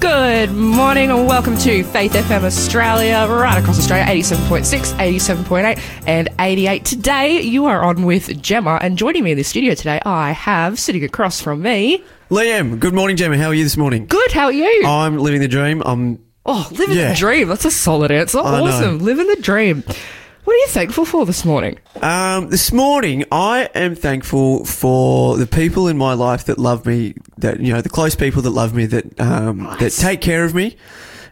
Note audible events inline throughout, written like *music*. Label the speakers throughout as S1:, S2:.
S1: Good morning and welcome to Faith FM Australia, right across Australia, 87.6, 87.8, and 88. Today you are on with Gemma, and joining me in the studio today, I have sitting across from me.
S2: Liam, good morning, Gemma. How are you this morning?
S1: Good, how are you?
S2: I'm living the dream. I'm
S1: oh, living
S2: yeah.
S1: the dream. That's a solid answer.
S2: I know.
S1: Awesome. Living the dream. What are you thankful for this morning?
S2: um, this morning. I am thankful for the people in my life that love me. That you know, the close people that love me. That um, that take care of me.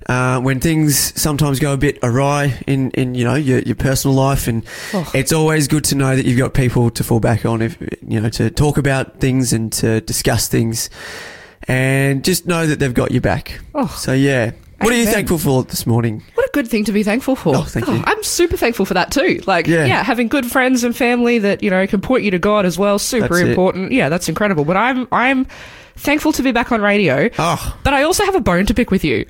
S2: Uh, when things sometimes go a bit awry in, in you know your, your personal life, and
S1: Oh.
S2: it's always good to know that you've got people to fall back on, if you know to talk about things and to discuss things, and just know that they've got your back.
S1: Oh.
S2: So yeah, what are you thankful for this morning?
S1: What a good thing to be thankful for.
S2: Oh, thank you.
S1: Oh, I'm super thankful for that too. Like, yeah.
S2: Yeah.
S1: having good friends and family that, you know, can point you to God as well, super
S2: That's it.
S1: important. Yeah, that's incredible. But I'm I'm thankful to be back on radio.
S2: Oh,
S1: But I also have a bone to pick with you.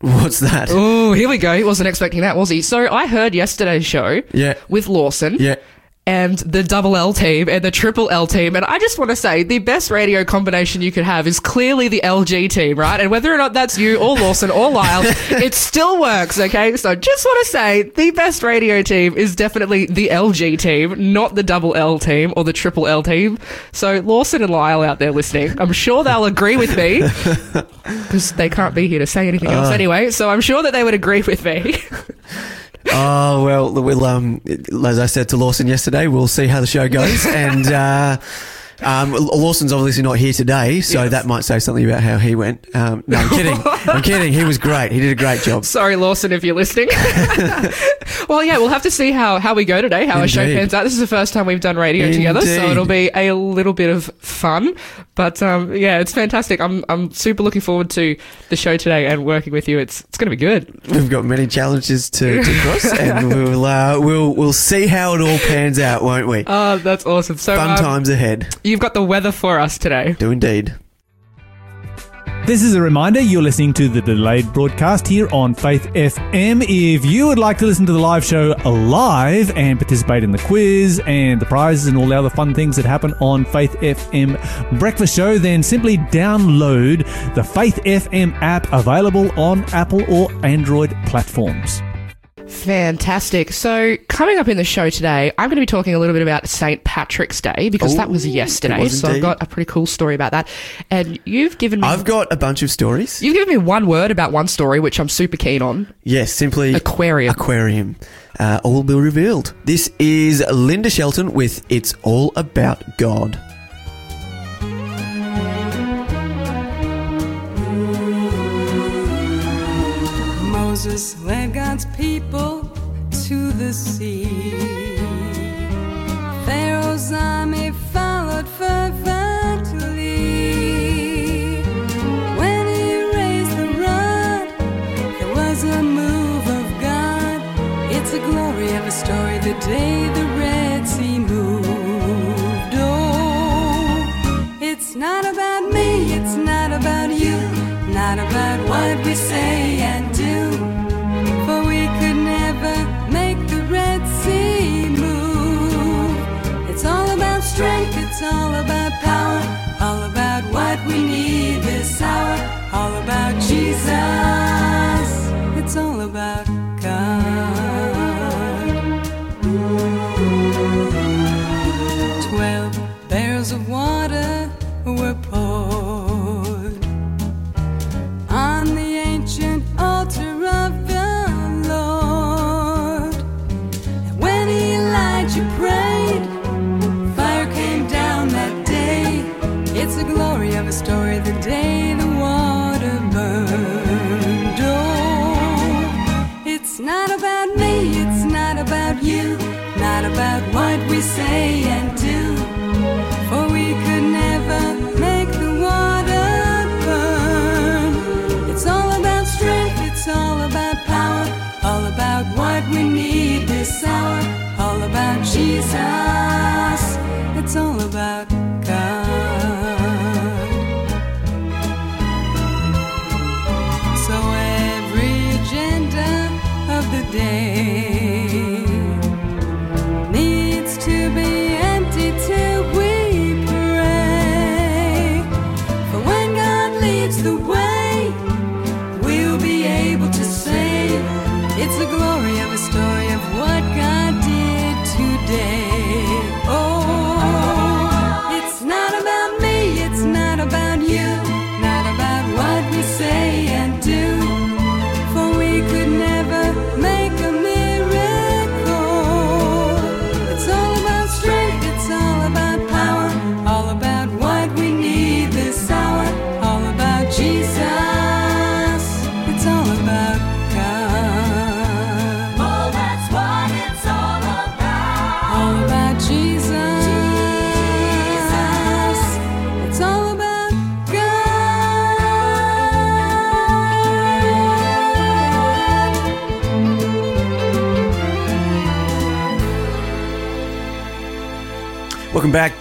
S2: what's that?
S1: Oh, here we go. He wasn't expecting that, was he? So I heard yesterday's show
S2: Yeah.
S1: with Lawson
S2: Yeah.
S1: And the double L team and the triple L team. And I just want to say the best radio combination you could have is clearly the LG team, right? And whether or not that's you or Lawson or Lyle, *laughs* it still works, okay? So just want to say the best radio team is definitely the LG team, not the double L team or the triple L team. So Lawson and Lyle out there listening, I'm sure they'll agree with me *laughs* because they can't be here to say anything else ah. anyway. So I'm sure that they would agree with me. *laughs*
S2: Oh well, we'll um, as I said to Lawson yesterday, we'll see how the show goes, *laughs* and uh, um, Lawson's obviously not here today, so
S1: Yes.
S2: that might say something about how he went. Um, no, I'm kidding. *laughs* I'm kidding. He was great. He did a great job.
S1: Sorry, Lawson, if you're listening. *laughs* well, yeah, we'll have to see how, how we go today, how our show pans out. This is the first time we've done radio together, so it'll be a little bit of fun. But um, yeah, it's fantastic. I'm I'm super looking forward to the show today and working with you. It's it's going to be good.
S2: We've got many challenges to, to cross, *laughs* and we'll uh, we'll we'll see how it all pans out, won't we?
S1: Oh, that's awesome. So
S2: Fun
S1: um,
S2: times ahead.
S1: You've got the weather for us today.
S2: Do indeed.
S3: This is a reminder you're listening to the delayed broadcast here on Faith FM. If you would like to listen to the live show live and participate in the quiz and the prizes and all the other fun things that happen on Faith FM Breakfast Show, then simply download the Faith FM app available on Apple or Android platforms.
S1: Fantastic. So, coming up in the show today, I'm going to be talking a little bit about St. Patrick's Day because that was yesterday.
S2: was
S1: so, I've got a pretty cool story about that. And you've given me
S2: I've got a bunch of stories.
S1: You've given me one word about one story, which I'm super keen on.
S2: Yes, simply
S1: Aquarium.
S2: Aquarium. Uh, all will be revealed. This is Linda Shelton with "It's All About God."
S4: Moses led God's people to the sea. Pharaoh's army followed fervently. When he raised the rod, there was a move of God. It's a glory of a story the day the Red Sea moved. Oh, it's not about me, it's not about you, not about what we say hour, all about Jesus.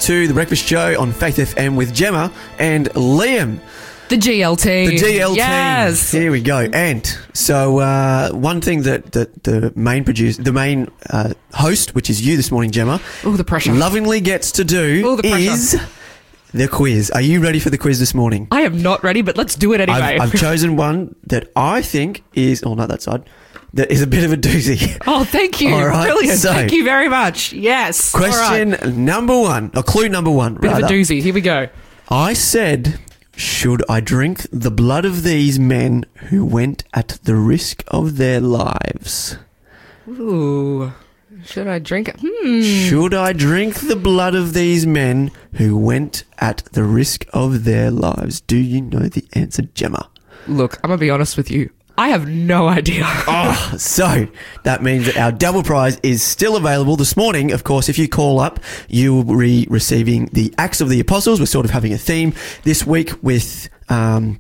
S2: To the Breakfast Show on Faith FM with Gemma and Liam,
S1: The GLT.
S2: the GLT.
S1: Yes.
S2: Here we go. And so, uh, one thing that, that the main producer, the main uh, host, which is you this morning, Gemma,
S1: Oh, the pressure.
S2: lovingly gets to do
S1: Ooh, the pressure.
S2: is the quiz. Are you ready for the quiz this morning?
S1: I am not ready, but let's do it anyway.
S2: I've, I've *laughs* chosen one that I think is, oh, not that side, that is a bit of a doozy.
S1: oh, thank you.
S2: All right,
S1: Brilliant.
S2: so-
S1: thank you very much. Yes. All
S2: Question
S1: right.
S2: number one, or clue number one, right?
S1: Bit
S2: rather.
S1: of a doozy. Here we go.
S2: I said, should I drink the blood of these men who went at the risk of their lives?
S1: Ooh. Should I drink it? Hmm.
S2: Should I drink the blood of these men who went at the risk of their lives? Do you know the answer, Gemma?
S1: Look, I'm going to be honest with you. I have no idea. *laughs*
S2: Oh, so that means that our double prize is still available this morning. Of course, if you call up, you will be receiving the Acts of the Apostles. We're sort of having a theme this week with. Um,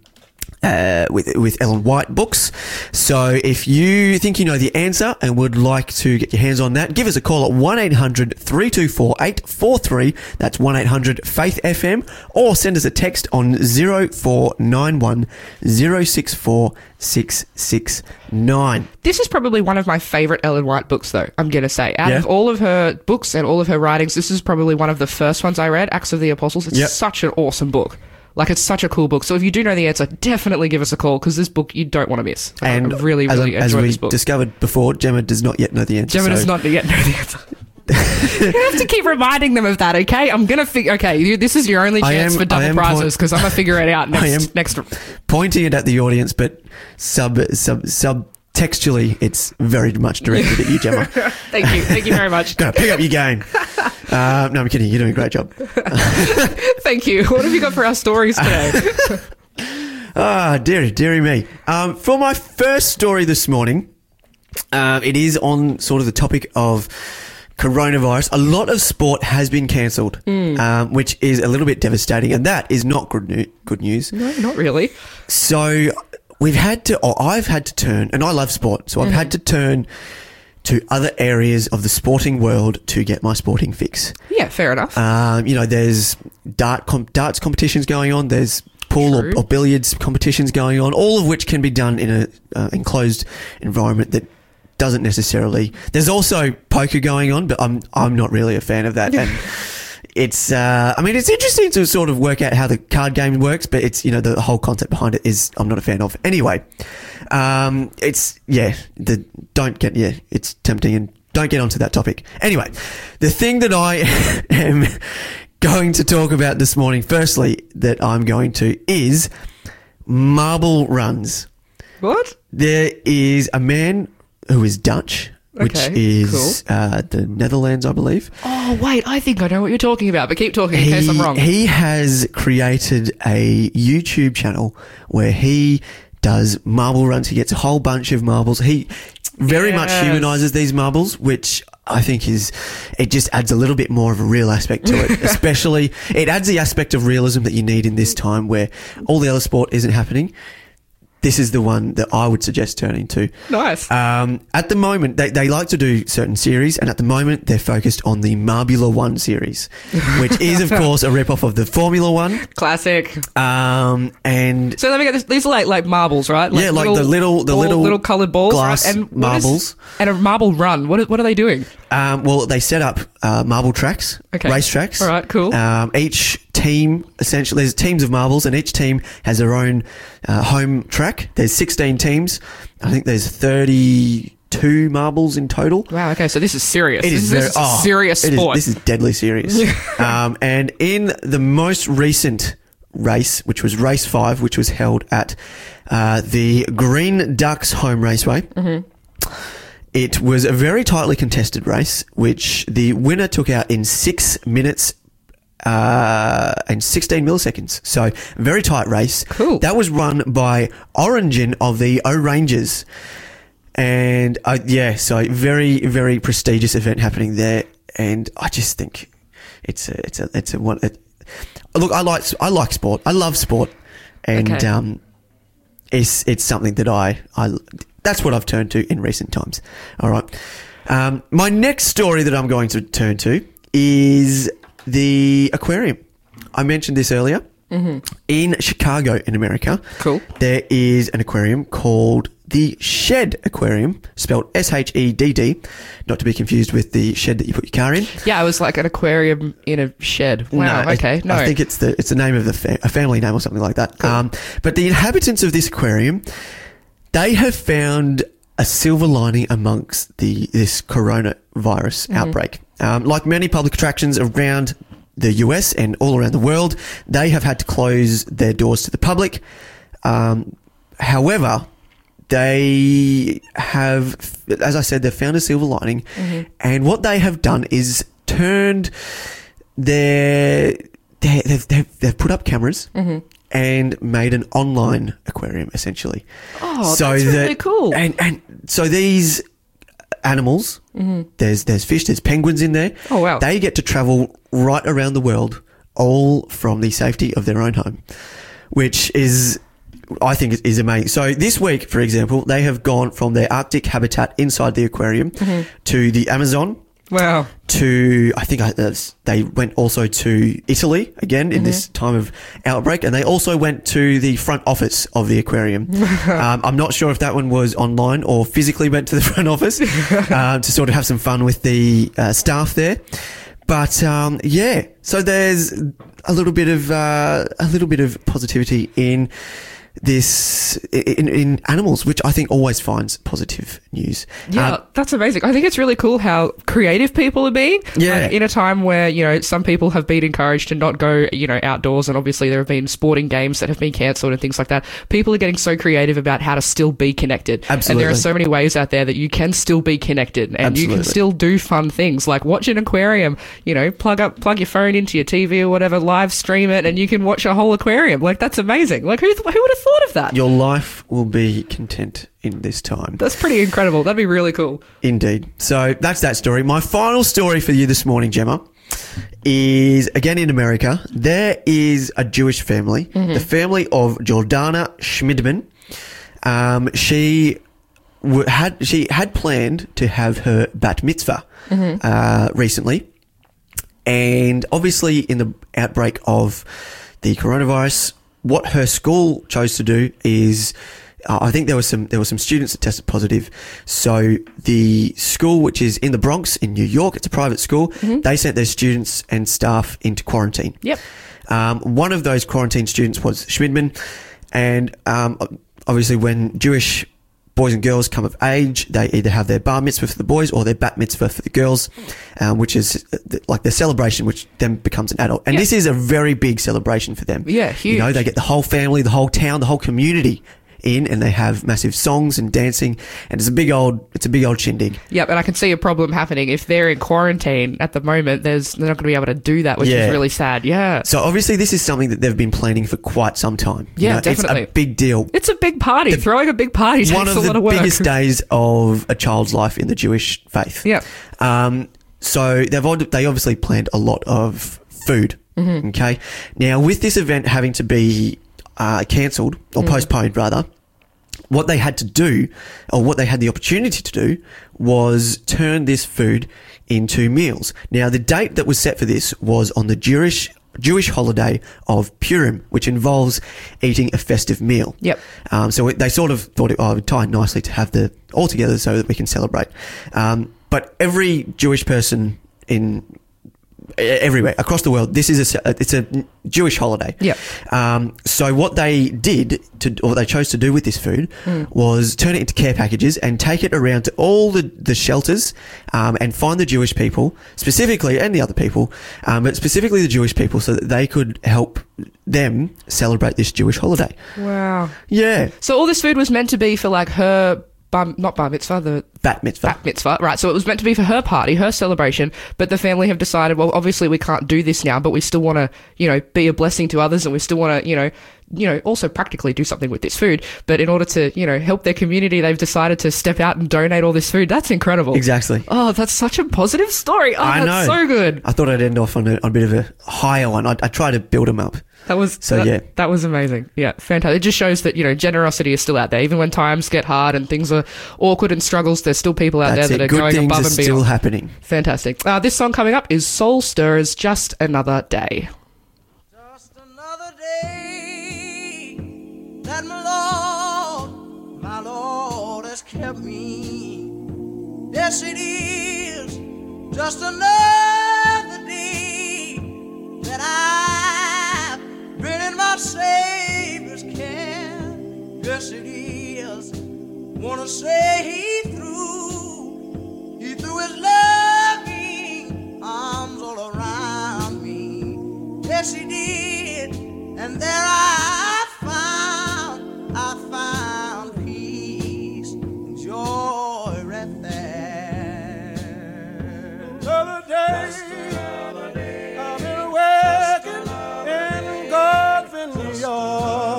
S2: uh, with with Ellen White books. So if you think you know the answer and would like to get your hands on that, give us a call at 1-800-324-843. That's 1-800-FAITH-FM or send us a text on 0491 064 669.
S1: This is probably one of my favorite Ellen White books, though, I'm going to say. Out
S2: Yeah.
S1: of all of her books and all of her writings, this is probably one of the first ones I read, Acts of the Apostles. It's
S2: Yep.
S1: such an awesome book. Like, it's such a cool book. So if you do know the answer, definitely give us a call because this book you don't want to miss.
S2: And
S1: I really,
S2: as,
S1: really
S2: as
S1: enjoy
S2: we discovered before, Gemma does not yet know the answer.
S1: Gemma
S2: so-
S1: does not yet know the answer. *laughs* you have to keep reminding them of that, okay? I'm gonna figure. Okay, you, this is your only chance
S2: am-
S1: for double prizes
S2: point-
S1: because I'm gonna figure it out *laughs* next. Next,
S2: pointing it at the audience, but sub sub sub textually, it's very much directed at you, Gemma. *laughs*
S1: thank you, thank you very much.
S2: Gotta pick up your game. *laughs* Uh, no, I'm kidding. You're doing a great job. *laughs*
S1: Thank you. What have you got for our stories today?
S2: Ah, dearie, dearie me. Um, for my first story this morning, uh, it is on sort of the topic of coronavirus. A lot of sport has been cancelled, um, which is a little bit devastating, and that is not good, new- good news.
S1: no, not really.
S2: So we've had to, or I've had to turn, and I love sport, so I've had to turn to other areas of the sporting world to get my sporting fix.
S1: Yeah, fair enough.
S2: Um, you know, there's dart com- darts competitions going on. There's pool or, or billiards competitions going on. All of which can be done in a uh, enclosed environment that doesn't necessarily. There's also poker going on, but I'm I'm not really a fan of that. *laughs* And it's uh, I mean it's interesting to sort of work out how the card game works, but it's you know the whole concept behind it is I'm not a fan of. Anyway, um, it's yeah the don't get yeah it's tempting and don't get onto that topic. Anyway, the thing that I *laughs* am going to talk about this morning, firstly, that I'm going to is marble runs.
S1: what?
S2: There is a man who is Dutch, which
S1: Okay,
S2: is uh, the Netherlands, I believe.
S1: Oh wait, I think I know what you're talking about. But keep talking in case I'm wrong.
S2: he has created a YouTube channel where he does marble runs. He gets a whole bunch of marbles. He very much humanizes these marbles, which I think is it just adds a little bit more of a real aspect to it. *laughs* Especially, it adds the aspect of realism that you need in this time where all the other sport isn't happening. This is the one that I would suggest turning to.
S1: nice.
S2: Um, at the moment, they, they like to do certain series, and at the moment, they're focused on the Marbula One series, *laughs* which is, of course, a rip off of the Formula One.
S1: Classic.
S2: Um, and
S1: So let me get this. These are like like marbles, right?
S2: Yeah, like the little- the
S1: ball-
S2: little
S1: little coloured balls,
S2: glass
S1: right? and what is-
S2: marbles.
S1: and a marble run. What what are they doing?
S2: Um, well, they set up uh, marble tracks,
S1: Okay.
S2: race tracks.
S1: All right, cool.
S2: Um, each team, essentially, there's teams of marbles, and each team has their own uh, home track. There's 16 teams. I think there's 32 marbles in total.
S1: Wow. Okay, so this is serious.
S2: It
S1: this
S2: is
S1: this
S2: very
S1: is a
S2: oh,
S1: serious
S2: it is-
S1: sport.
S2: this is deadly serious. *laughs* um, and in the most recent race, which was race five, which was held at uh, the Green Ducks Home Raceway. It was a very tightly contested race, which the winner took out in six minutes uh, and 16 milliseconds. So, very tight race.
S1: Cool.
S2: That was run by Origin of the O'rangers. And uh, yeah, so very, very prestigious event happening there. And I just think it's a, it's a, it's a one. It, look, I like, I like sport. I love sport. And,
S1: Okay.
S2: um, it's, it's something that I, I, that's what I've turned to in recent times. All right. Um, my next story that I'm going to turn to is the aquarium. I mentioned this earlier. In Chicago, in America,
S1: Cool.
S2: there is an aquarium called the Shedd Aquarium, spelled S H E D D, not to be confused with the shed that you put your car in.
S1: Yeah, it was like an aquarium in a shed. Wow.
S2: No,
S1: okay.
S2: I,
S1: No.
S2: I think it's the it's the name of the fa- a family name or something like that. Um, but the inhabitants of this aquarium, they have found a silver lining amongst the this coronavirus outbreak. Um, like many public attractions around the US and all around the world, they have had to close their doors to the public. Um, however, they have, as I said, they've found a silver lining, and what they have done is turned their, their they've, they've, they've put up cameras and made an online aquarium essentially.
S1: Oh, that's really cool.
S2: And and so these animals, there's there's fish, there's penguins in there.
S1: Oh, wow.
S2: They get to travel right around the world, all from the safety of their own home, which is. I think is- is amazing. So this week, for example, they have gone from their Arctic habitat inside the aquarium
S1: Mm-hmm.
S2: to the Amazon,
S1: wow.
S2: to I think I, that's- they went also to Italy again in this time of outbreak, and they also went to the front office of the aquarium. *laughs* um, I'm not sure if that one was online or physically went to the *laughs* front office uh, *laughs* to sort of have some fun with the uh, staff there. But um, yeah, so there's a little bit of uh, a little bit of positivity in this in, in animals, which I think always finds positive news.
S1: Yeah,
S2: Um,
S1: that's amazing. I think it's really cool how creative people are being.
S2: Yeah.
S1: Like, in a time where, you know, some people have been encouraged to not go, you know, outdoors, and obviously there have been sporting games that have been cancelled and things like that. People are getting so creative about how to still be connected. Absolutely. And there are so many ways out there that you can still be connected and you can still do fun things like watch an aquarium, you know, plug up, plug your phone into your TV or whatever, live stream it, and you can watch a whole aquarium. Like, that's amazing. Like, who, who would have thought of that?
S2: your life will be content in this time.
S1: That's pretty incredible. That'd be really cool.
S2: Indeed. So that's that story. My final story for you this morning, Gemma, is again in America. There is a Jewish family, the family of Jordana Schmidman. Um, she w- had she had planned to have her bat mitzvah uh, recently, and obviously in the outbreak of the coronavirus, what her school chose to do is. Uh, I think there was some there were some students that tested positive. So the school, which is in the Bronx in New York, it's a private school. They sent their students and staff into quarantine.
S1: Yep.
S2: Um, one of those quarantine students was Schmidman, and um, obviously, when Jewish boys and girls come of age, they either have their bar mitzvah for the boys or their bat mitzvah for the girls, um, which is uh, like their celebration, which then becomes an adult. And
S1: Yeah.
S2: this is a very big celebration for them.
S1: Yeah, huge.
S2: You know, they get the whole family, the whole town, the whole community in, and they have massive songs and dancing, and it's a big old, it's a big old shindig.
S1: Yep, and I can see a problem happening if they're in quarantine at the moment. There's they're not going to be able to do that, which
S2: Yeah.
S1: is really sad. Yeah,
S2: So obviously, this is something that they've been planning for quite some time. You
S1: Yeah,
S2: know,
S1: definitely.
S2: It's a big deal.
S1: it's a big party. Throwing a big party takes
S2: one of
S1: a lot
S2: the
S1: of work.
S2: biggest days of a child's life in the Jewish faith.
S1: Yeah.
S2: Um, so they've they obviously planned a lot of food.
S1: Mm-hmm.
S2: Okay. Now with this event having to be uh, cancelled or
S1: Mm.
S2: postponed rather. What they had to do, or what they had the opportunity to do, was turn this food into meals. Now, the date that was set for this was on the Jewish Jewish holiday of Purim, which involves eating a festive meal.
S1: Yep.
S2: Um, so they sort of thought it oh, it would tie nicely to have the all together so that we can celebrate. Um, but every Jewish person in everywhere across the world, this is a it's a Jewish holiday.
S1: Yeah.
S2: Um, so what they did to, or what they chose to do with this food was turn it into care packages and take it around to all the, the shelters um, and find the Jewish people specifically and the other people, um, but specifically the Jewish people, so that they could help them celebrate this Jewish holiday.
S1: wow.
S2: Yeah,
S1: So all this food was meant to be for like her. Bar, not bar mitzvah, the
S2: bat mitzvah.
S1: bat mitzvah, right? So it was meant to be for her party, her celebration, but the family have decided, well, obviously we can't do this now, but we still want to, you know, be a blessing to others, and we still want to, you know, you know, also practically do something with this food. But in order to, you know, help their community, they've decided to step out and donate all this food. That's incredible.
S2: Exactly.
S1: Oh, that's such a positive story. Oh,
S2: I
S1: that's
S2: know.
S1: so good.
S2: I thought I'd end off on a, on a bit of a higher one. I, I try to build them up.
S1: That was
S2: So,
S1: that,
S2: yeah.
S1: that was amazing. Yeah, fantastic. It just shows that you know generosity is still out there, even when times get hard and things are awkward and struggles. There's still people out
S2: That's
S1: there that
S2: it.
S1: are
S2: Good
S1: going
S2: things
S1: above
S2: are
S1: and
S2: still happening.
S1: Fantastic. Uh, this song coming up is Soul Stirrers, Just Another Day.
S5: Just another day that my Lord, my Lord has kept me. Yes, it is just another day that I've been in my Savior's care. Yes, it is. Wanna say He threw, He threw His loving arms all around me. Yes, he did. And there I found, I found peace and joy right there. Another day, God's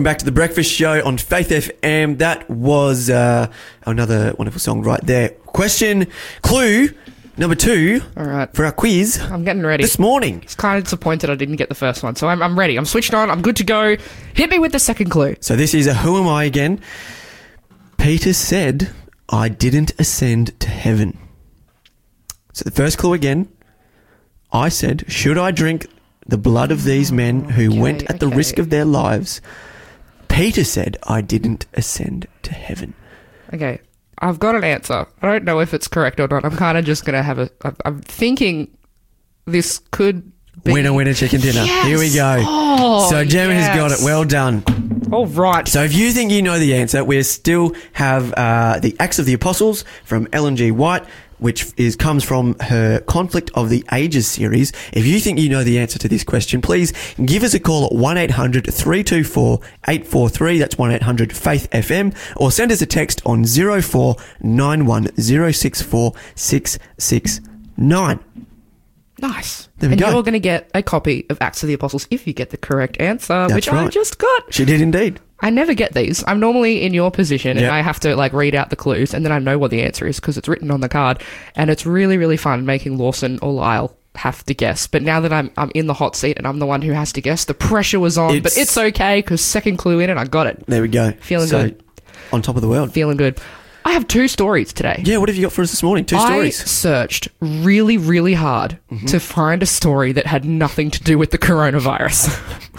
S5: Welcome
S2: back to the Breakfast Show on Faith FM. That was uh, another wonderful song right there. Question clue number two
S1: All right,
S2: for our quiz
S1: I'm getting ready.
S2: this morning.
S1: It's kind of disappointed I didn't get the first one, so I'm, I'm ready. I'm switched on. I'm good to go. Hit me with the second clue.
S2: So this is a Who Am I again? Peter said, I didn't ascend to heaven. So the first clue again, I said, Should I drink the blood of these men who
S1: Okay,
S2: went at the
S1: okay.
S2: risk of their lives? Peter said, I didn't ascend to heaven.
S1: Okay, I've got an answer. I don't know if it's correct or not. I'm kind of just gonna have a. I'm- I'm thinking this could be
S2: Winner, winner, chicken dinner. Here we go.
S1: Oh,
S2: so Gemma has got
S1: yes.
S2: it. Well done.
S1: All right.
S2: So if you think you know the answer, we still have uh, the Acts of the Apostles from Ellen G. White, which is comes from her Conflict of the Ages series. If you think you know the answer to this question, please give us a call at 1-800-324-843. That's 1-800-FAITH-FM. Or send us a text on 0491064669.
S1: nice.
S2: There we
S1: and
S2: go.
S1: you're going to get a copy of Acts of the Apostles if you get the correct answer, which I just got.
S2: She did indeed.
S1: I never get these. I'm normally in your position and. I have to like read out the clues and then I know what the answer is because it's written on the card. And it's really, really fun making Lawson or Lyle have to guess. But now that I'm I'm in the hot seat and I'm the one who has to guess, the pressure was on. but
S2: It's-
S1: it's okay because second clue in and I got it.
S2: There we go.
S1: Feeling
S2: so,
S1: good.
S2: On top of the world.
S1: Feeling good. I have two stories today.
S2: Yeah, what have you got for us this morning? Two stories.
S1: I searched really, really hard
S2: Mm-hmm.
S1: to find a story that had nothing to do with the coronavirus.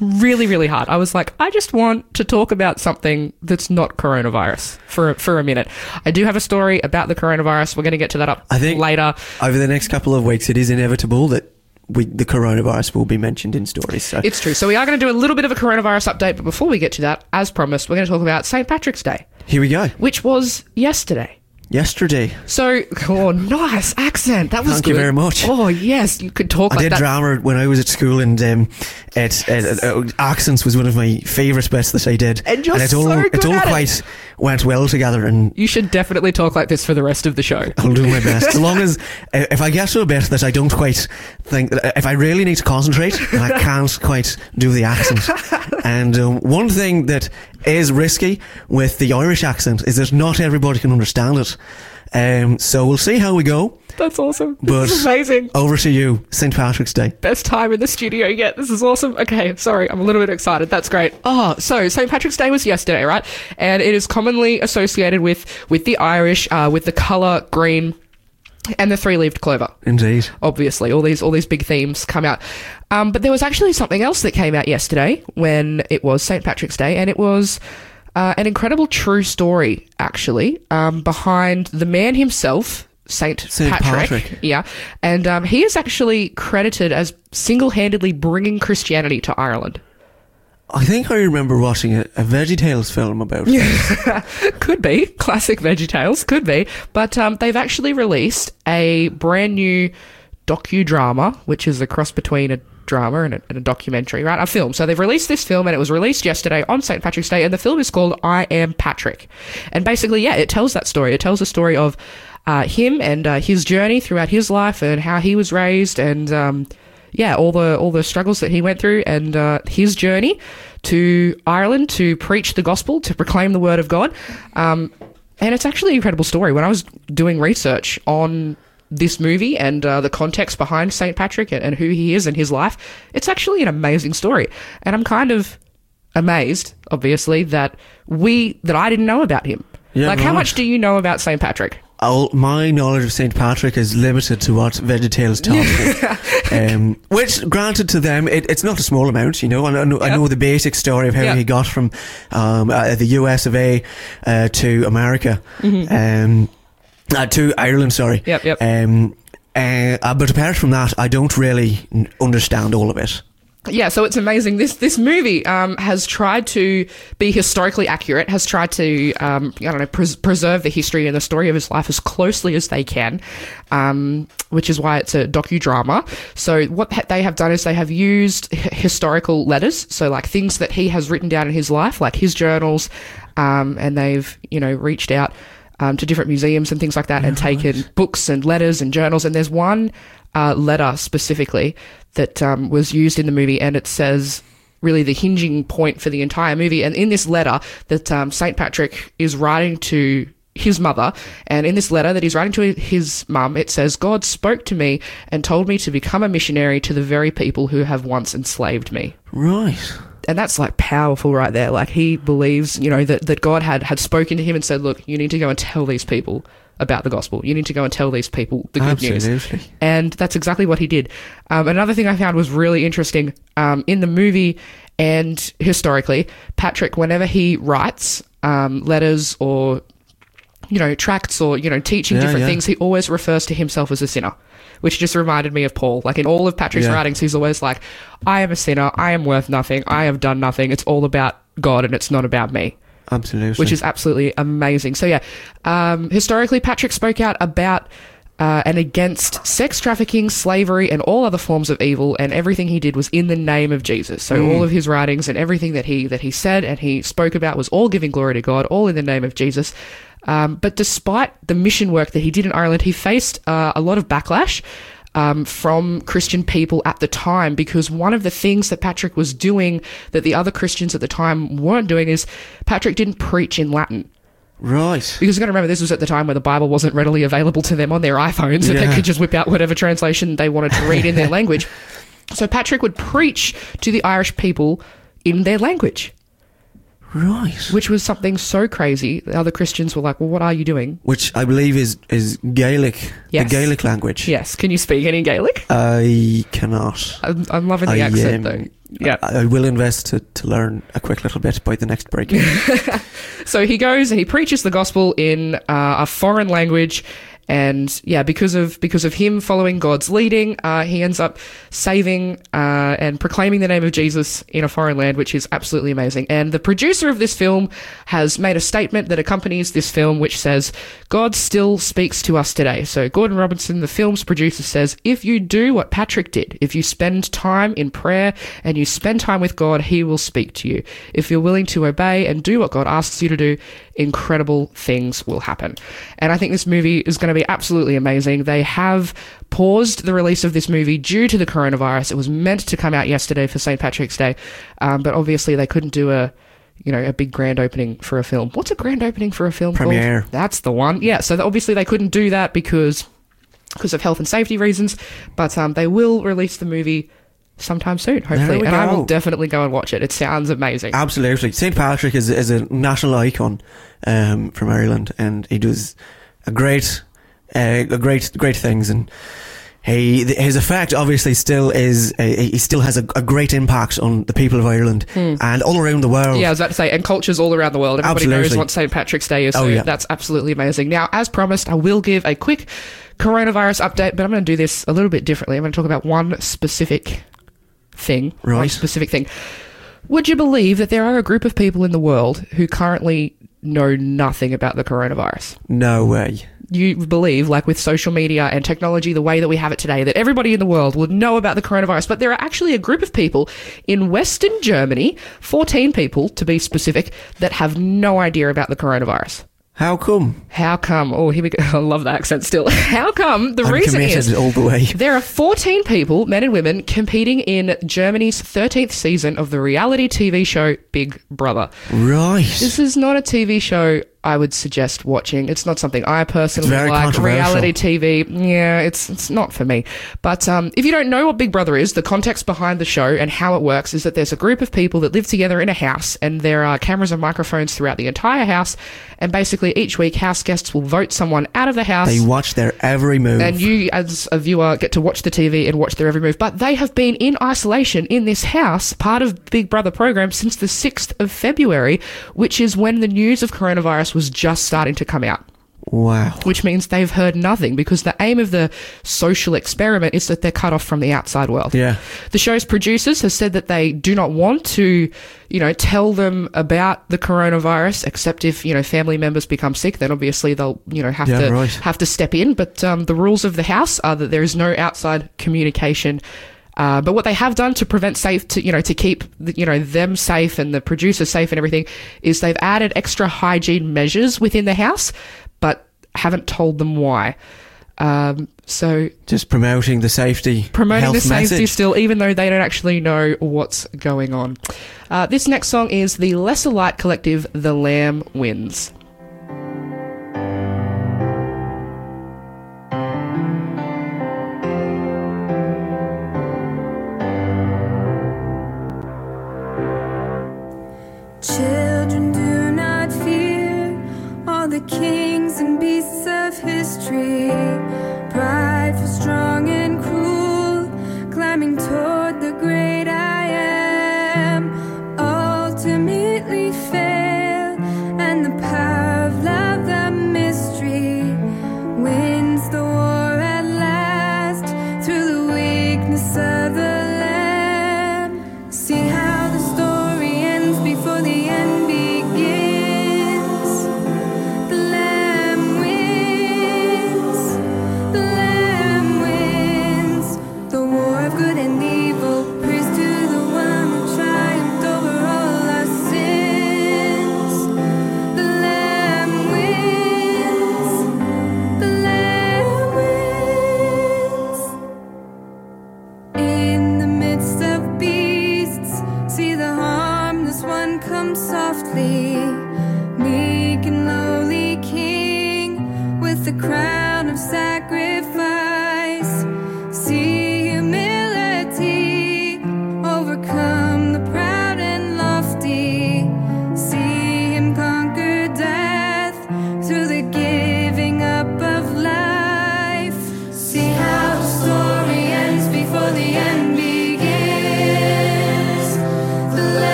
S1: *laughs* really, really hard. I was like, I just want to talk about something that's not coronavirus for for a minute. I do have a story about the coronavirus. We're going to get to that up
S2: I think-
S1: later.
S2: Over the next couple of weeks, it is inevitable that we, the coronavirus will be mentioned in stories. So
S1: It's true. So we are going to do a little bit of a coronavirus update, but before we get to that, as promised, we're going to talk about St. Patrick's Day,
S2: here we go.
S1: which was yesterday.
S2: yesterday.
S1: So, oh, nice accent. That was
S2: Thank
S1: good.
S2: you very much.
S1: Oh, yes, you could talk
S2: I
S1: like
S2: did
S1: that.
S2: drama when I was at school, and um, it, it, uh, accents was one of my favourite bits that I did.
S1: And you're
S2: it all,
S1: so good
S2: all
S1: at it.
S2: Went well together, and
S1: You should definitely talk like this for the rest of the show.
S2: I'll do my best. *laughs* As long as if I get to a bit that I don't quite think, if I really need to concentrate and I can't quite do the accent. And um, one thing that is risky with the Irish accent is that not everybody can understand it. Um, so we'll see how we go.
S1: That's awesome.
S2: But
S1: this is amazing.
S2: over to you, St. Patrick's Day.
S1: Best time in the studio yet. This is awesome. Okay, sorry, I'm a little bit excited. That's great. Oh, so St. Patrick's Day was yesterday, right? And it is commonly associated with with the Irish, uh, with the color green and the three-leaved clover.
S2: Indeed.
S1: obviously all these all these big themes come out um, but there was actually something else that came out yesterday when it was st patrick's day and it was uh, an incredible true story actually um, behind the man himself Saint,
S2: Saint
S1: Patrick,
S2: Patrick.
S1: yeah, and um, he is actually credited as single-handedly bringing Christianity to Ireland.
S2: I think I remember watching a, a VeggieTales film about *laughs* it.
S1: could be classic VeggieTales, could be, but um, they've actually released a brand new docudrama, which is a cross between a drama and a, and a documentary, right? A film. So they've released this film, and it was released yesterday on St. Patrick's Day, and the film is called I Am Patrick, and basically, yeah, it tells that story. It tells the story of uh, him and uh, his journey throughout his life and how he was raised, and um, yeah, all the all the struggles that he went through, and uh, his journey to Ireland to preach the gospel, to proclaim the word of God. Um, and it's actually an incredible story. When I was doing research on this movie and uh, the context behind St. Patrick and, and who he is and his life, it's actually an amazing story. And I'm kind of amazed, obviously, that we that I didn't know about him.
S2: Yeah,
S1: like, how much do you know about St. Patrick?
S2: All, my knowledge of St. Patrick is limited to what VeggieTales taught me. *laughs* um, which, granted to them, it, it's not a small amount, you know. I know, I know the basic story of how
S1: Yep.
S2: he got from um, uh, the US of A uh, to America. Um, uh, to Ireland, sorry.
S1: Yep, yep.
S2: Um, uh, but apart from that, I don't really understand all of it.
S1: yeah, so it's amazing. This this movie um, has tried to be historically accurate, has tried to um, I don't know pres- preserve the history and the story of his life as closely as they can, um, which is why it's a docudrama. So what ha- they have done is they have used h- historical letters, so like things that he has written down in his life, like his journals, um, and they've you know reached out um, to different museums and things like that, and taken books and letters and journals. And there's one uh, letter specifically that um, was used in the movie, and it says really the hinging point for the entire movie. And in this letter that um, Saint Patrick is writing to his mother, and in this letter that he's writing to his mum, it says, God spoke to me and told me to become a missionary to the very people who have once enslaved me
S2: Right.
S1: And that's like powerful right there. Like he believes, you know, that, that God had had spoken to him and said, "Look, you need to go and tell these people about the gospel. You need to go and tell these people the good news."
S2: Absolutely.
S1: And that's exactly what he did. Um, another thing I found was really interesting um, in the movie and historically, Patrick, whenever he writes um, letters or you know tracts or you know teaching
S2: Yeah,
S1: different
S2: yeah.
S1: things, he always refers to himself as a sinner. Which just reminded me of Paul. Like in all of Patrick's
S2: Yeah.
S1: writings, he's always like, I am a sinner. I am worth nothing. I have done nothing. It's all about God and it's not about me
S2: Absolutely.
S1: which is absolutely amazing. So yeah, um, historically, Patrick spoke out about uh, and against sex trafficking, slavery, and all other forms of evil, and everything he did was in the name of Jesus. So all of his writings and everything that he that he said and he spoke about was all giving glory to God, all in the name of Jesus. Um, but despite the mission work that he did in Ireland, he faced uh, a lot of backlash um, from Christian people at the time because one of the things that Patrick was doing that the other Christians at the time weren't doing is Patrick didn't preach in Latin.
S2: right.
S1: Because you've got to remember, this was at the time where the Bible wasn't readily available to them on their iPhones, and they could just whip out whatever translation they wanted to read in their *laughs* language. So Patrick would preach to the Irish people in their language,
S2: Right.
S1: which was something so crazy. The other Christians were like, "Well, what are you doing?"
S2: Which I believe is is Gaelic,
S1: Yes.
S2: the Gaelic language.
S1: Yes, can you speak any Gaelic?
S2: I cannot.
S1: I'm, I'm loving the
S2: I,
S1: accent
S2: um,
S1: though. Yeah.
S2: I, I will invest to, to learn a quick little bit by the next break. *laughs*
S1: So he goes and he preaches the gospel in uh, a foreign language, And yeah, because of because of him following God's leading, uh, he ends up saving uh, and proclaiming the name of Jesus in a foreign land, which is absolutely amazing. And the producer of this film has made a statement that accompanies this film, which says, "God still speaks to us today." So Gordon Robinson, the film's producer, says, "If you do what Patrick did, if you spend time in prayer and you spend time with God, He will speak to you. If you're willing to obey and do what God asks you to do, incredible things will happen." And I think this movie is going to be absolutely amazing. They have paused the release of this movie due to the coronavirus. It was meant to come out yesterday for St. Patrick's Day, um, but obviously they couldn't do a you know, a big grand opening for a film. What's a grand opening for a film
S2: Premiere.
S1: called? That's the one. Yeah, so obviously they couldn't do that because because of health and safety reasons, but um, they will release the movie sometime soon, hopefully, and I will definitely go and watch it. It sounds amazing.
S2: Absolutely. St. Patrick is, is a national icon um, from Ireland and he does a great, uh, a great, great things. And he, his effect obviously still is, uh, he still has a, a great impact on the people of Ireland and all around the world.
S1: Hmm. Yeah, I was about to say, and cultures all around the world. Everybody knows
S2: Absolutely.
S1: what St. Patrick's Day is, so
S2: Oh, yeah.
S1: that's absolutely amazing. Now, as promised, I will give a quick coronavirus update, but I'm going to do this a little bit differently. I'm going to talk about one specific thing. One
S2: Right.
S1: specific thing. Would you believe that there are a group of people in the world who currently know nothing about the coronavirus?
S2: No mm. way.
S1: you believe, like with social media and technology, the way that we have it today, that everybody in the world would know about the coronavirus. But there are actually a group of people in Western Germany, 14 people to be specific, that have no idea about the coronavirus.
S2: How come?
S1: How come? Oh, here we go. *laughs* I love the accent still. *laughs* How come? The
S2: I'm
S1: reason is
S2: all the way.
S1: there are 14 people, men and women, competing in Germany's 13th season of the reality TV show Big Brother.
S2: Right.
S1: This is not a TV show I would suggest watching. It's not something I personally
S2: It's very
S1: like. Reality TV, yeah, it's it's not for me. But um, if you don't know what Big Brother is, the context behind the show and how it works is that there's a group of people that live together in a house, and there are cameras and microphones throughout the entire house. And basically, each week, house guests will vote someone out of the house.
S2: They watch their every move.
S1: and you, as a viewer, get to watch the TV and watch their every move. But they have been in isolation in this house, part of Big Brother program, since the 6th of February, which is when the news of coronavirus was just starting to come out.
S2: wow.
S1: Which means they've heard nothing because the aim of the social experiment is that they're cut off from the outside world.
S2: Yeah.
S1: The show's producers have said that they do not want to, you know, tell them about the coronavirus, except if you know family members become sick. Then obviously they'll, you know, have
S2: Yeah,
S1: to
S2: right.
S1: have to step in. But um, the rules of the house are that there is no outside communication. Uh, but what they have done to prevent safe, to you know, to keep the, you know them safe and the producers safe and everything, is they've added extra hygiene measures within the house, but haven't told them why. Um, so
S2: Just promoting the safety.
S1: promoting the safety
S2: message.
S1: still, even though they don't actually know what's going on. Uh, this next song is the Lesser Light Collective, The Lamb Wins.
S4: Children, do not fear all the kings and beasts of history. Prideful, strong, and cruel, climbing toward the great I am. Ultimately fail,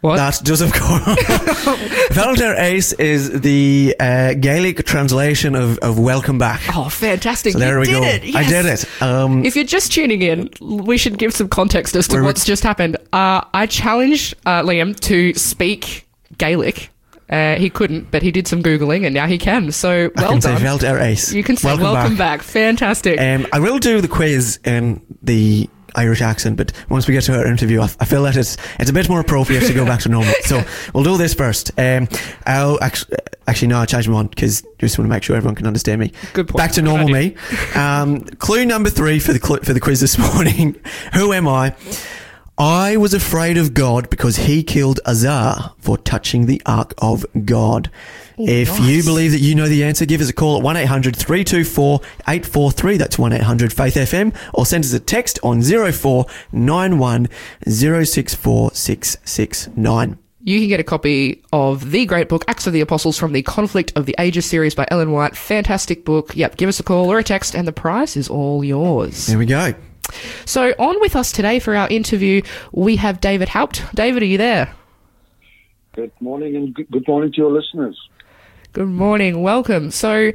S1: What?
S2: That does, of course. Felt ace is the uh, Gaelic translation of, of welcome back.
S1: Oh, fantastic.
S2: so there
S1: you
S2: we go.
S1: It.
S2: I did it. Um,
S1: If you're just tuning in, we should give some context as to what's just happened. Uh, I challenged uh, Liam to speak Gaelic. Uh, he couldn't, but he did some googling, and now he can. So
S2: I
S1: well
S2: can
S1: done.
S2: say ace.
S1: you can say welcome, back. Fantastic.
S2: Um, I will do the quiz in the Irish accent, but once we get to our interview, I, I feel that it's it's a bit more appropriate to go back to normal. So *laughs* we'll do this first. Um, I'll actually, actually no, I'll change my one because just want to make sure everyone can understand me.
S1: Good point.
S2: Back to normal me. Um, clue number three for the cl- for the quiz this *laughs* morning. Who am I? I was afraid of God because he killed Uzzah for touching the Ark of God. If you believe that you know the answer, give us a call at 1 800 324 843. That's 1 800 Faith FM. Or send us a text on 0491 064 669.
S1: You can get a copy of the great book, Acts of the Apostles from the Conflict of the Ages series by Ellen White. Fantastic book. Yep, give us a call or a text, and the prize is all yours.
S2: There we go.
S1: So, on with us today for our interview, we have David Haupt. David, are you there?
S6: Good morning and good good morning to your listeners.
S1: Good morning. Welcome. So,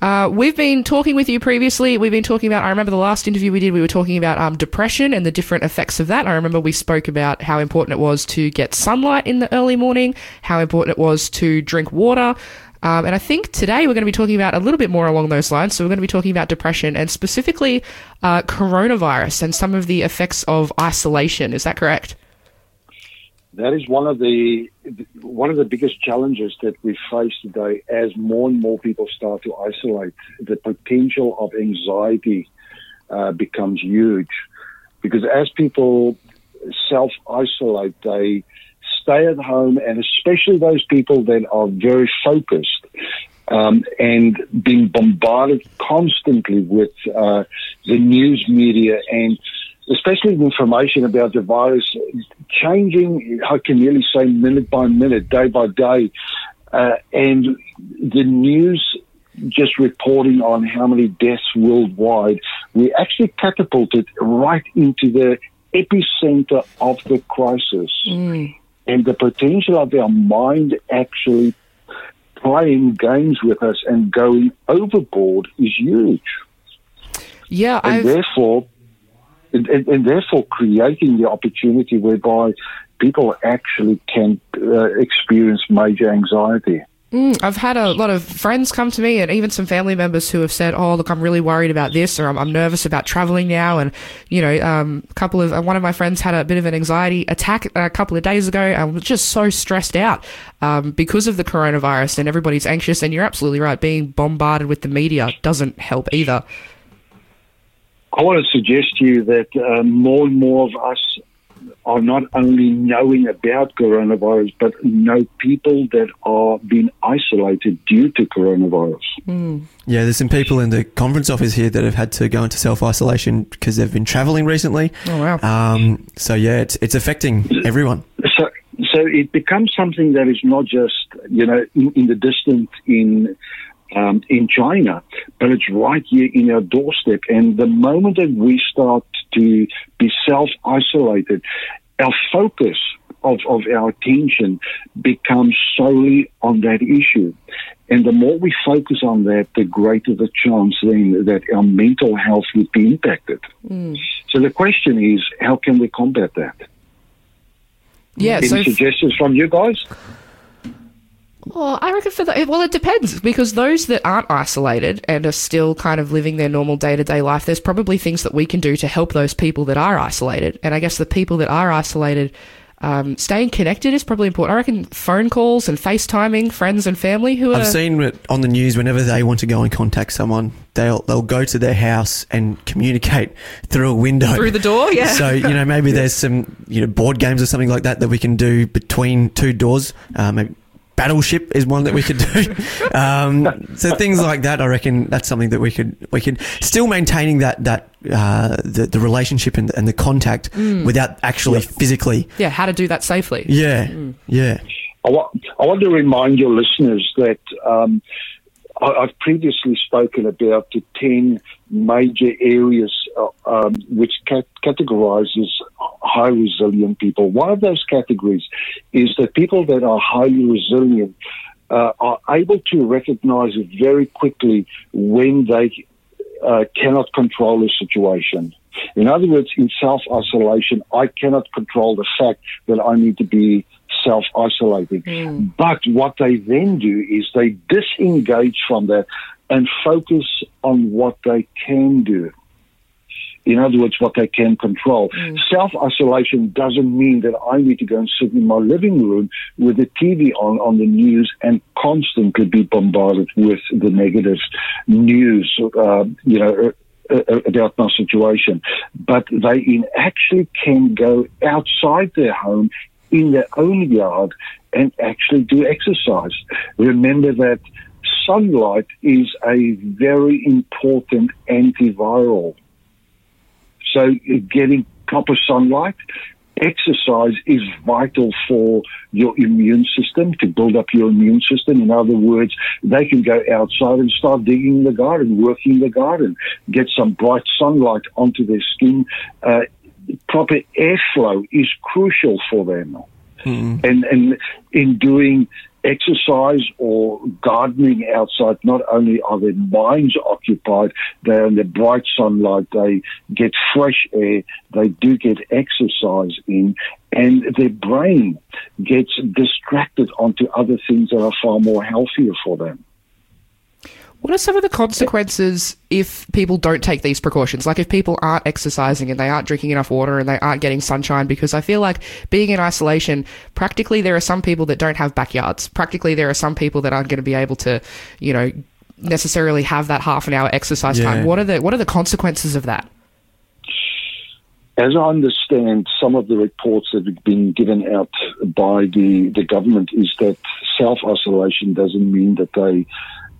S1: uh, we've been talking with you previously. We've been talking about, I remember the last interview we did, we were talking about um, depression and the different effects of that. I remember we spoke about how important it was to get sunlight in the early morning, how important it was to drink water. Um, and I think today we're going to be talking about a little bit more along those lines. So, we're going to be talking about depression and specifically uh, coronavirus and some of the effects of isolation. Is that correct?
S6: That is one of the one of the biggest challenges that we face today as more and more people start to isolate. The potential of anxiety uh, becomes huge because as people self isolate, they stay at home, and especially those people that are very focused um, and being bombarded constantly with uh, the news media and especially the information about the virus changing, I can nearly say minute by minute, day by day, uh, and the news just reporting on how many deaths worldwide, we actually catapulted right into the epicenter of the crisis. And the potential of our mind actually playing games with us and going overboard is huge
S1: Yeah,
S6: and
S1: I've.
S6: therefore, and, and, and therefore creating the opportunity whereby people actually can uh, experience major anxiety.
S1: Mm, I've had a lot of friends come to me and even some family members who have said, "Oh, look, I'm really worried about this, or I'm, I'm nervous about traveling now." And you know, um, a couple of uh, one of my friends had a bit of an anxiety attack a couple of days ago. I was just so stressed out um, because of the coronavirus, and everybody's anxious. And you're absolutely right; being bombarded with the media doesn't help either.
S6: I want to suggest to you that uh, more and more of us are not only knowing about coronavirus, but know people that are being isolated due to coronavirus.
S2: Yeah, there's some people in the conference office here that have had to go into self isolation because they've been traveling recently.
S1: Oh wow!
S2: Um, so yeah, it's it's affecting everyone.
S6: So, so it becomes something that is not just you know in, in the distant in um, in China, but it's right here in our doorstep. And the moment that we start to be self isolated, our focus of, of our attention becomes solely on that issue. And the more we focus on that, the greater the chance then that our mental health would be impacted. So the question is, how can we combat that?
S1: yeah,
S6: Any
S1: so
S6: suggestions from you guys?
S1: Well, I reckon for the well, it depends because those that aren't isolated and are still kind of living their normal day to day life, there's probably things that we can do to help those people that are isolated. And I guess the people that are isolated, um, staying connected is probably important. I reckon phone calls and FaceTiming friends and family who are
S2: I've seen it on the news whenever they want to go and contact someone, they'll they'll go to their house and communicate through a window
S1: through the door. Yeah.
S2: So you know maybe *laughs* there's some you know board games or something like that that we can do between two doors. Uh, maybe Battleship is one that we could do. *laughs* um, so things like that, I reckon that's something that we could we could still maintaining that that uh, the the relationship and, and the contact without actually physically.
S1: yeah, how to do that safely.
S2: Yeah, yeah.
S6: I want, I want to remind your listeners that um, I- I've previously spoken about the 10 major areas uh, um, which cat- categorizes high resilient people. One of those categories is that people that are highly resilient uh, are able to recognize it very quickly when they uh, cannot control a situation. In other words, in self isolation, I cannot control the fact that I need to be self isolating. But what they then do is they disengage from that and focus on what they can do. In other words, what they can control. Self isolation doesn't mean that I need to go and sit in my living room with the TV on on the news and constantly be bombarded with the negative news. Uh, you know. Uh, uh, about my situation, but they actually can go outside their home in their own yard and actually do exercise. Remember that sunlight is a very important antiviral. So getting proper sunlight, exercise is vital for your immune system to build up your immune system. In other words, they can go outside and start digging the garden, working the garden, get some bright sunlight onto their skin. Uh, proper airflow is crucial for them. Hmm. And, and in doing exercise or gardening outside, not only are their minds occupied, they're in the bright sunlight, they get fresh air, they do get exercise in, and their brain gets distracted onto other things that are far more healthier for them.
S1: What are some of the consequences if people don't take these precautions? Like if people aren't exercising and they aren't drinking enough water and they aren't getting sunshine? Because I feel like being in isolation, practically there are some people that don't have backyards. Practically there are some people that aren't going to be able to, you know, necessarily have that half an hour exercise
S2: Yeah.
S1: time. What are the what are the consequences of that?
S6: As I understand, some of the reports that have been given out by the, the government is that self isolation doesn't mean that they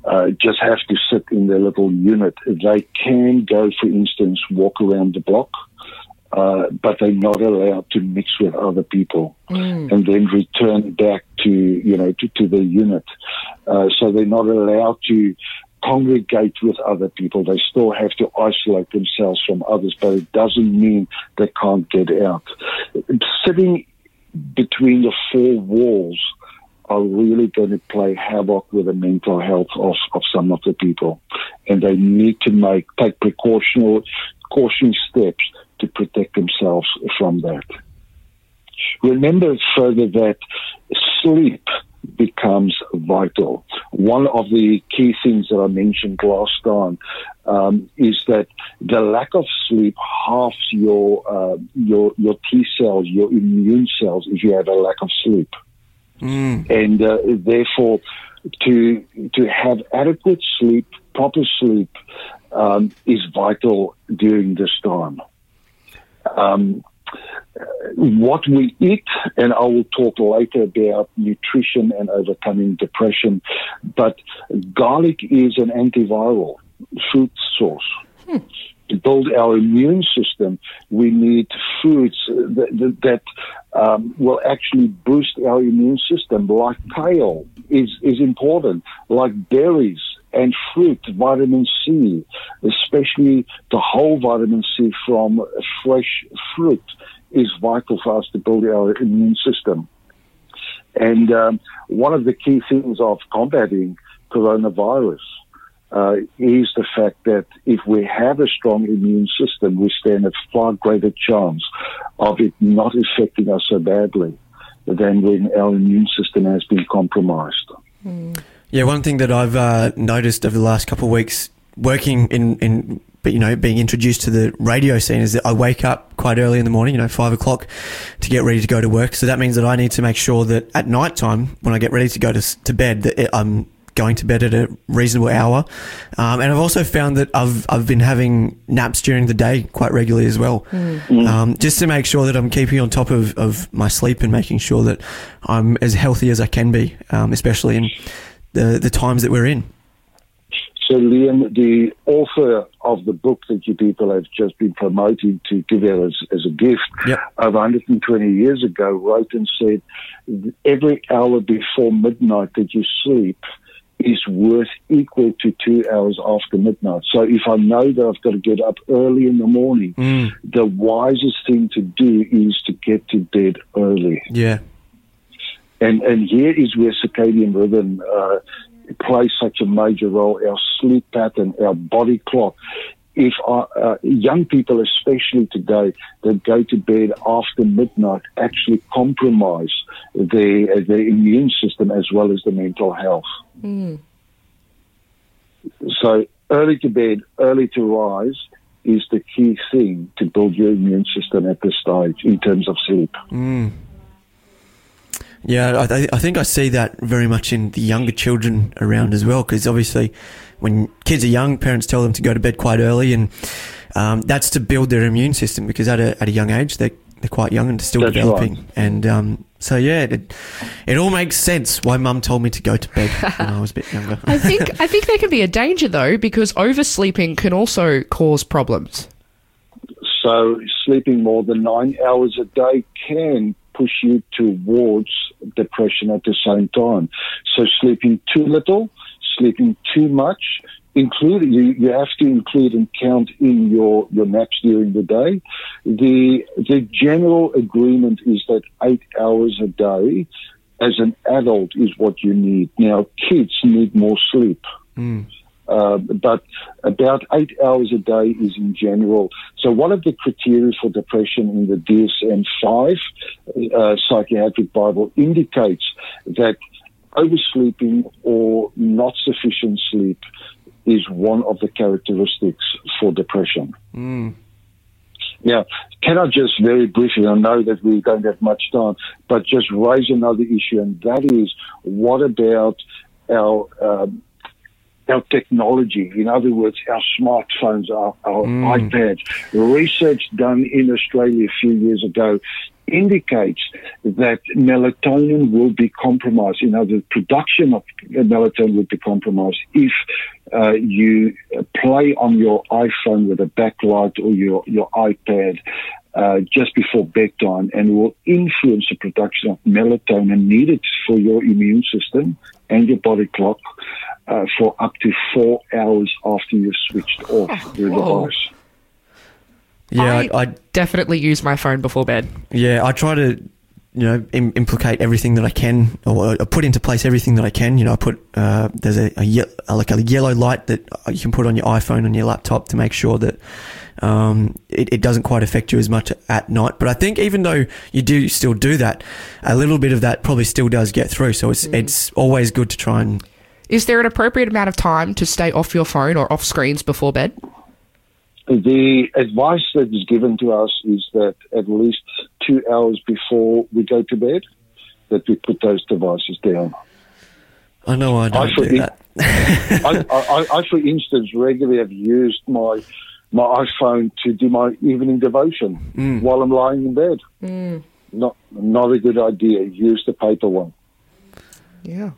S6: uh, just have to sit in their little unit. They can go, for instance, walk around the block, uh, but they're not allowed to mix with other people and then return back to, you know, to, to the unit. Uh, so they're not allowed to congregate with other people. They still have to isolate themselves from others, but it doesn't mean they can't get out. Sitting between the four walls are really going to play havoc with the mental health of, of some of the people. And they need to make, take precautionary, caution steps to protect themselves from that. Remember further that sleep becomes vital. One of the key things that I mentioned last time um, is that the lack of sleep halves your uh, your your T cells, your immune cells, if you have a lack of sleep, and uh, therefore to to have adequate sleep, proper sleep, um, is vital during this time. Um, what we eat, and I will talk later about nutrition and overcoming depression, but garlic is an antiviral food source. To build our immune system, we need foods that, that, um, will actually boost our immune system, like kale is, is important, like berries and fruit, vitamin C, especially the whole vitamin C from fresh fruit is vital for us to build our immune system. And um, one of the key things of combating coronavirus uh, is the fact that if we have a strong immune system, we stand a far greater chance of it not affecting us so badly than when our immune system has been compromised.
S2: Yeah, one thing that I've uh, noticed over the last couple of weeks working in, in but you know being introduced to the radio scene is that I wake up quite early in the morning, you know, five o'clock, to get ready to go to work. So that means that I need to make sure that at night time when I get ready to go to to bed that I'm going to bed at a reasonable hour. Um, and I've also found that I've I've been having naps during the day quite regularly as well, um, just to make sure that I'm keeping on top of, of my sleep and making sure that I'm as healthy as I can be, um, especially in the the times that we're in.
S6: So, Liam, the author of the book that you people have just been promoting to give out as, as a gift
S2: Yep.
S6: over 120 years ago wrote and said, every hour before midnight that you sleep is worth equal to two hours after midnight. So if I know that I've got to get up early in the morning, the wisest thing to do is to get to bed early.
S2: Yeah.
S6: And and here is where circadian rhythm uh, plays such a major role. Our sleep pattern, our body clock. If our, uh, young people, especially today, that go to bed after midnight, actually compromise their their immune system as well as the mental health. Hmm. So early to bed, early to rise is the key thing to build your immune system at this stage in terms of sleep. Hmm.
S2: Yeah, I, I- I think I see that very much in the younger children around as well, because obviously, when kids are young, parents tell them to go to bed quite early, and um, that's to build their immune system because at a, at a young age they're, they're quite young and still
S6: That's
S2: developing,
S6: right.
S2: and um, so yeah, it, it all makes sense why Mum told me to go to bed when I was a bit *laughs* younger.
S1: I think I think there can be a danger though because oversleeping can also cause problems.
S6: So sleeping more than nine hours a day can push you towards depression at the same time. So sleeping too little, sleeping too much, including you, you have to include and count in your, your naps during the day. The the general agreement is that eight hours a day as an adult is what you need. Now kids need more sleep. Uh, but about eight hours a day is in general. So one of the criteria for depression in the DSM-5 uh, psychiatric Bible indicates that oversleeping or not sufficient sleep is one of the characteristics for depression. Now, can I just very briefly, I know that we don't have much time, but just raise another issue, and that is what about our um, our technology, in other words, our smartphones, our, our iPads. Research done in Australia a few years ago indicates that melatonin will be compromised. In other words, production of melatonin will be compromised if uh, you play on your iPhone with a backlight or your, your iPad uh, just before bedtime and will influence the production of melatonin needed for your immune system and your body clock uh, for up to four hours after you've switched off the
S1: whoa.
S6: device.
S2: Yeah,
S1: I,
S2: I, I
S1: definitely use my phone before bed.
S2: Yeah, I try to, you know, Im- implicate everything that I can, or uh, put into place everything that I can. You know, I put uh, there's a, a ye- uh, like a yellow light that you can put on your iPhone on your laptop to make sure that um, it, it doesn't quite affect you as much at night. But I think even though you do still do that, a little bit of that probably still does get through. So it's it's always good to try and
S1: Is there an appropriate amount of time to stay off your phone or off screens before bed?
S6: The advice that is given to us is that at least two hours before we go to bed, that we put those devices down.
S2: I know I don't *laughs*
S6: I
S2: do
S6: forget-
S2: that.
S6: I, I, I, for instance, regularly have used my my iPhone to do my evening devotion mm. while I'm lying in bed. Mm. Not not a good idea. Use the paper one.
S1: Yeah.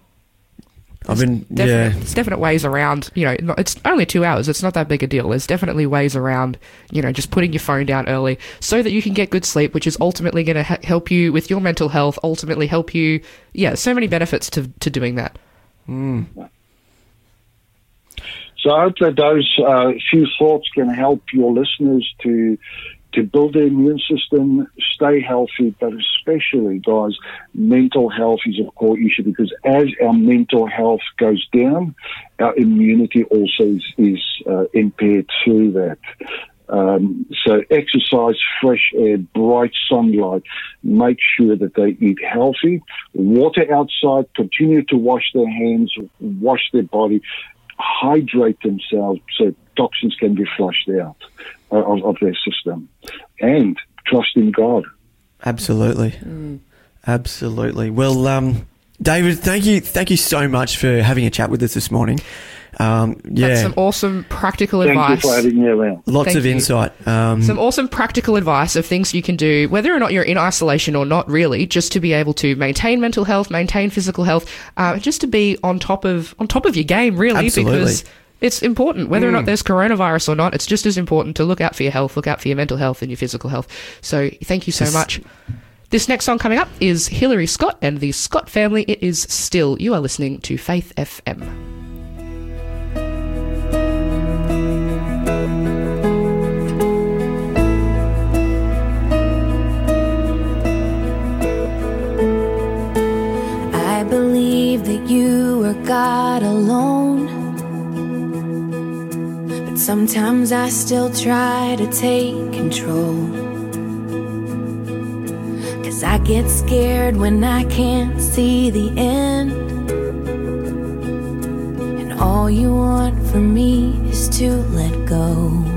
S2: I've been
S1: Definite,
S2: yeah.
S1: There's definite ways around, you know, it's only two hours. It's not that big a deal. There's definitely ways around, you know, just putting your phone down early so that you can get good sleep, which is ultimately going to ha- help you with your mental health, ultimately help you. Yeah, so many benefits to, to doing that. Mm.
S6: So I hope that those uh, few thoughts can help your listeners to to build their immune system, stay healthy, but especially, guys, mental health is a core issue because as our mental health goes down, our immunity also is, is uh, impaired through that. Um, so exercise, fresh air, bright sunlight. Make sure that they eat healthy. Water outside. Continue to wash their hands, wash their body, hydrate themselves so toxins can be flushed out uh, of, of their system, and trust in God.
S2: Absolutely. Absolutely. Well, um, David, thank you, thank you so much for having a chat with us this morning. Um,
S1: That's
S2: yeah,
S1: some awesome practical
S6: Thank
S1: advice.
S6: you for having me around.
S2: lots
S1: thank
S2: of
S1: you.
S2: insight. Um,
S1: some awesome practical advice of things you can do, whether or not you're in isolation or not, really, just to be able to maintain mental health, maintain physical health, uh, just to be on top of on top of your game, really,
S2: Absolutely.
S1: because it's important. Whether or not there's coronavirus or not, it's just as important to look out for your health, look out for your mental health and your physical health. So, thank you so
S2: Just-
S1: much. This next song coming up is Hillary Scott and the Scott family. It is still. You are listening to Faith FM.
S7: Sometimes I still try to take control. Cause I get scared when I can't see the end. And all you want from me is to let go.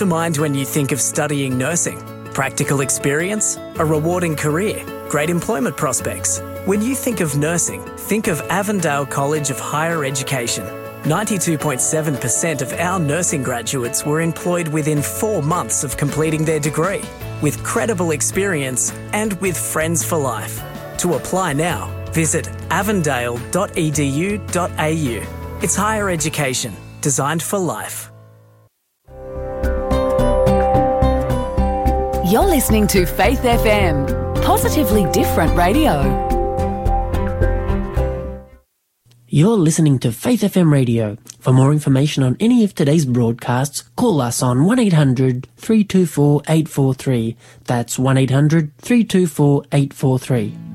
S7: To
S8: mind when you think of studying nursing? Practical experience? A rewarding career? Great employment prospects? When you think of nursing, think of Avondale College of Higher Education. 92.7% of our nursing graduates were employed within four months of completing their degree, with credible experience and with friends for life. To apply now, visit avondale.edu.au. It's higher education designed for life.
S9: You're listening to Faith FM, positively different radio.
S10: You're listening to Faith FM radio. For more information on any of today's broadcasts, call us on 1800 324 843. That's 1800 324 843.